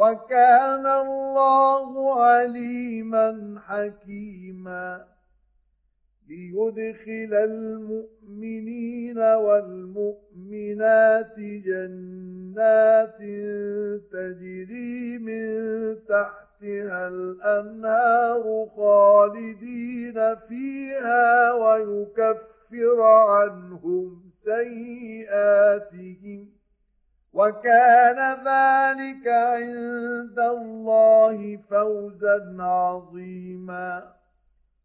وكان الله عليما حكيما ليدخل المؤمنين والمؤمنات جنات تجري من تحتها الأنهار خالدين فيها ويكفر عنهم سيئاتهم وكان ذلك عند الله فوزا عظيما.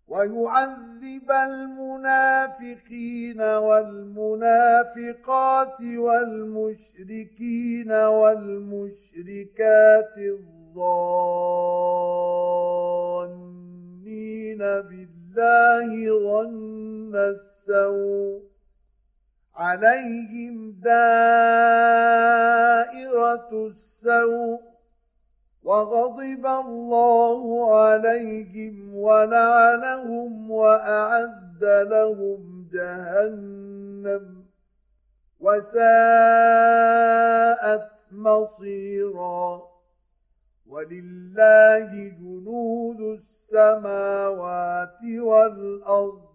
ويعذب المنافقين والمنافقات والمشركين والمشركات الظانين بالله ظن السوء. عليهم دائرة السوء وغضب الله عليهم ولعنهم وأعد لهم جهنم وساءت مصيرا ولله جنود السماوات والأرض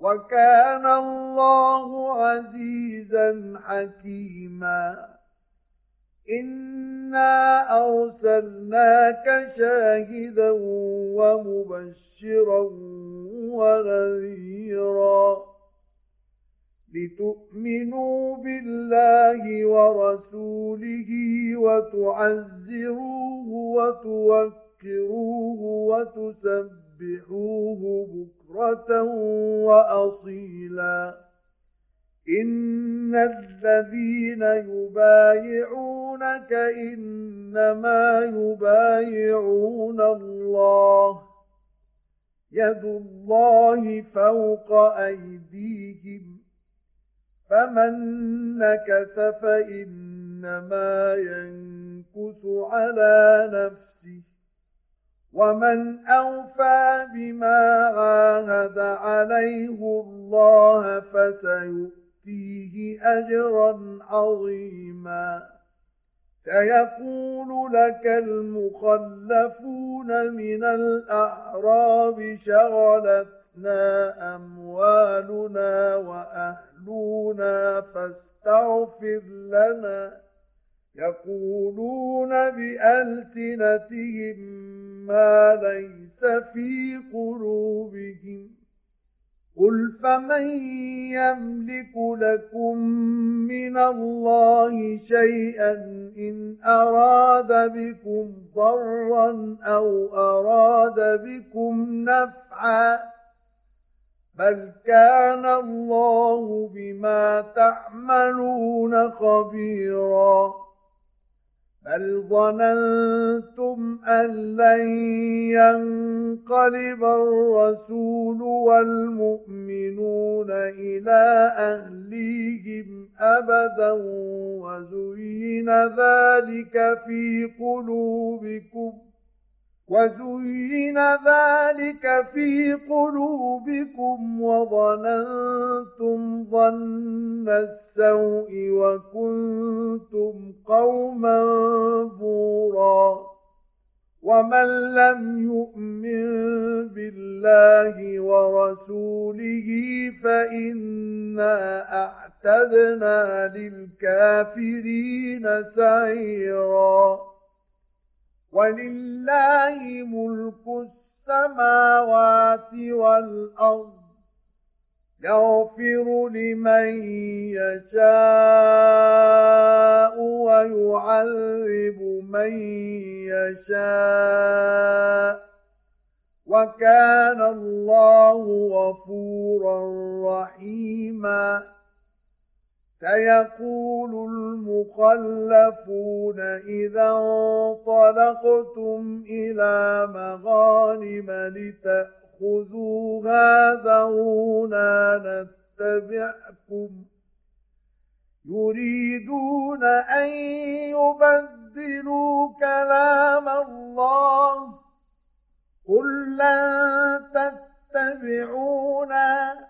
وكان الله عزيزا حكيما. إنا أرسلناك شاهدا ومبشرا ونذيرا لتؤمنوا بالله ورسوله وتعزروه وتوكروه وتسبحوه بكرة وأصيلاً إن الذين يبايعونك إنما يبايعون الله يد الله فوق أيديهم فمن نكث فإنما ينكث على نفسه ومن أوفى بما عاهد عليه الله فسيؤتي فيه أجرا عظيما سيقول لك المخلفون من الأعراب شغلتنا أموالنا وأهلنا فاستغفر لنا يقولون بألسنتهم ما ليس في قلوبهم. قل فمن يملك لكم من الله شيئا إن أراد بكم ضرا أو أراد بكم نفعا بل كان الله بما تعملون خبيراً. بل ظننتم أن لن ينقلب الرسول والمؤمنون إلى أهليهم أبدا وزين ذلك في قلوبكم وزين ذلك في قلوبكم وظننتم ظن السوء وكنتم قوما بورا ومن لم يؤمن بالله ورسوله فإنا أعتدنا للكافرين سعيرا ولله ملك السماوات والأرض. يغفر لمن يشاء ويعذب من يشاء. وكان الله غفورا رحيما. سيقول المخلفون إذا انطلقتم إلى مغانم لتأتوا خذوها ذرونا نتبعكم. يريدون أن يبدلوا كلام الله. قل لن تتبعونا.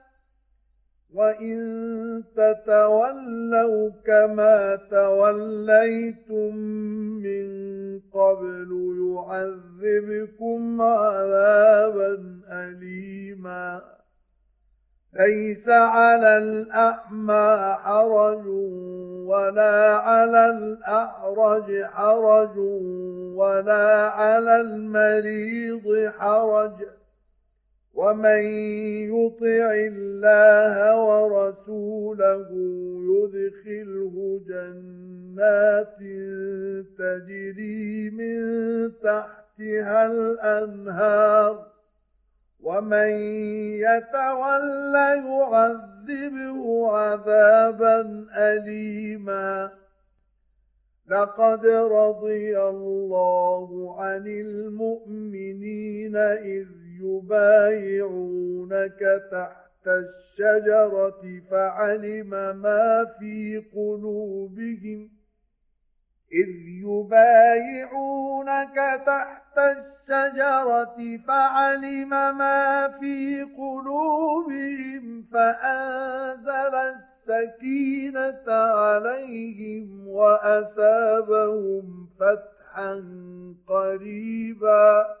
وإن تتولوا كما توليتم من قبل يعذبكم عذابا أليما ليس على الأعمى حرج ولا على الأعرج حرج ولا على المريض حرج ومن يطع الله ورسوله يدخله جنات تجري من تحتها الأنهار. ومن يتول يعذبه عذابا أليما. لقد رضي الله عن المؤمنين إذ يبايعونك تحت الشجرة فعلم ما في قلوبهم. إذ يبايعونك تحت الشجرة فعلم ما في قلوبهم فأنزل السكينة عليهم وأثابهم فتحا قريبا.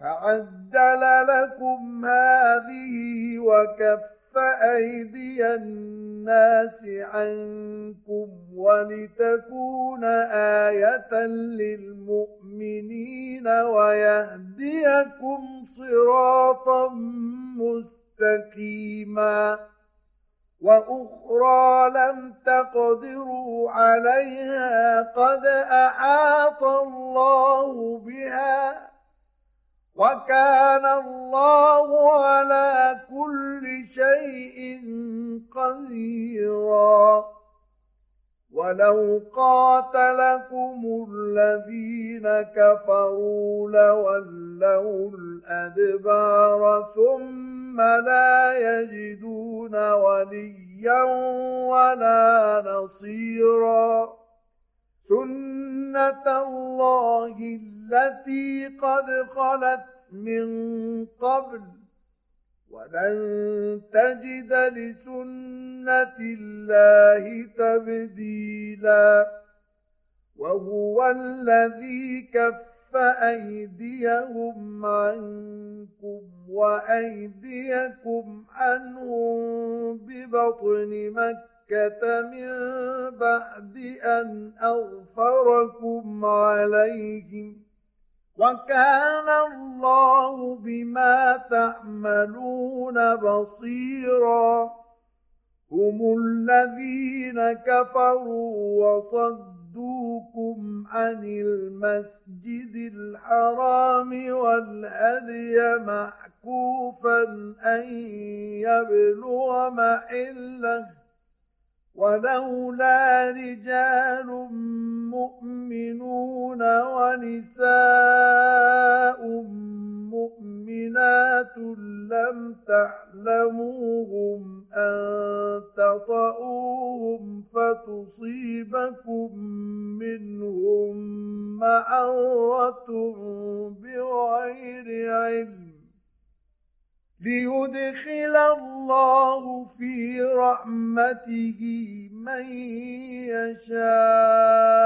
فعجل لكم هذه وكف أيدي الناس عنكم ولتكون آية للمؤمنين ويهديكم صراطا مستقيما وأخرى لم تقدروا عليها قد أحاط الله بها وكان الله على كل شيء قديرا. ولو قاتلكم الذين كفروا لولوا الأدبار ثم لا يجدون وليا ولا نصيرا. سنة الله التي قد خلت من قبل. ولن تجد لسنة الله تبديلا. وهو الذي كف أيديهم عنكم وأيديكم عنهم ببطن مكة من بعد أن أغفركم عليهم وكان الله بما تعملون بصيرا هم الذين كفروا وصدوكم عن المسجد الحرام والهدي معكوفا أن يبلغ محله. ولولا رجال مؤمنون ونساء مؤمنات لم تعلموهم أن تطؤوهم فتصيبكم منهم معرة بغير علم. ليدخل الله في رحمته من يشاء.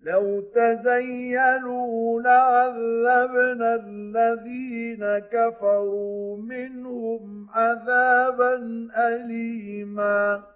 لو تزيلوا لعذبنا الذين كفروا منهم عذابا أليما.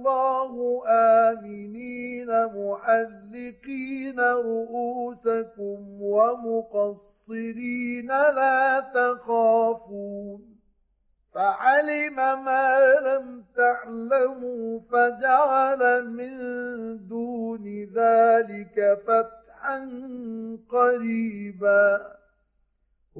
آمنين محلقين رؤوسكم ومقصرين لا تخافون فعلم ما لم تعلموا فجعل من دون ذلك فتح قريبا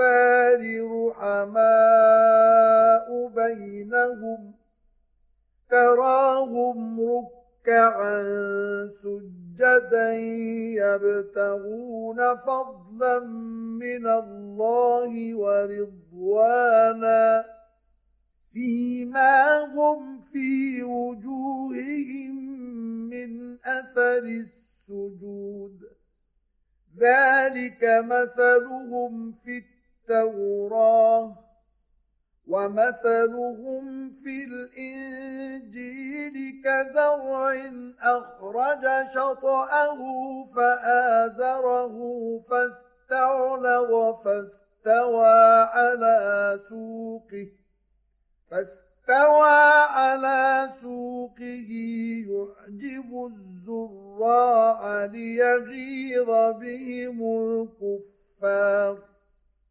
الكفار رحماء بينهم تراهم ركعا سجدا يبتغون فضلا من الله ورضوانا سيماهم في وجوههم من أثر السجود. ذلك مثلهم في التوراة ومثلهم في الإنجيل كزرع أخرج شطأه فآزره فاستعلظ فاستوى على سوقه فاستوى على سوقه يعجب الزراع ليغيظ بهم الكفار.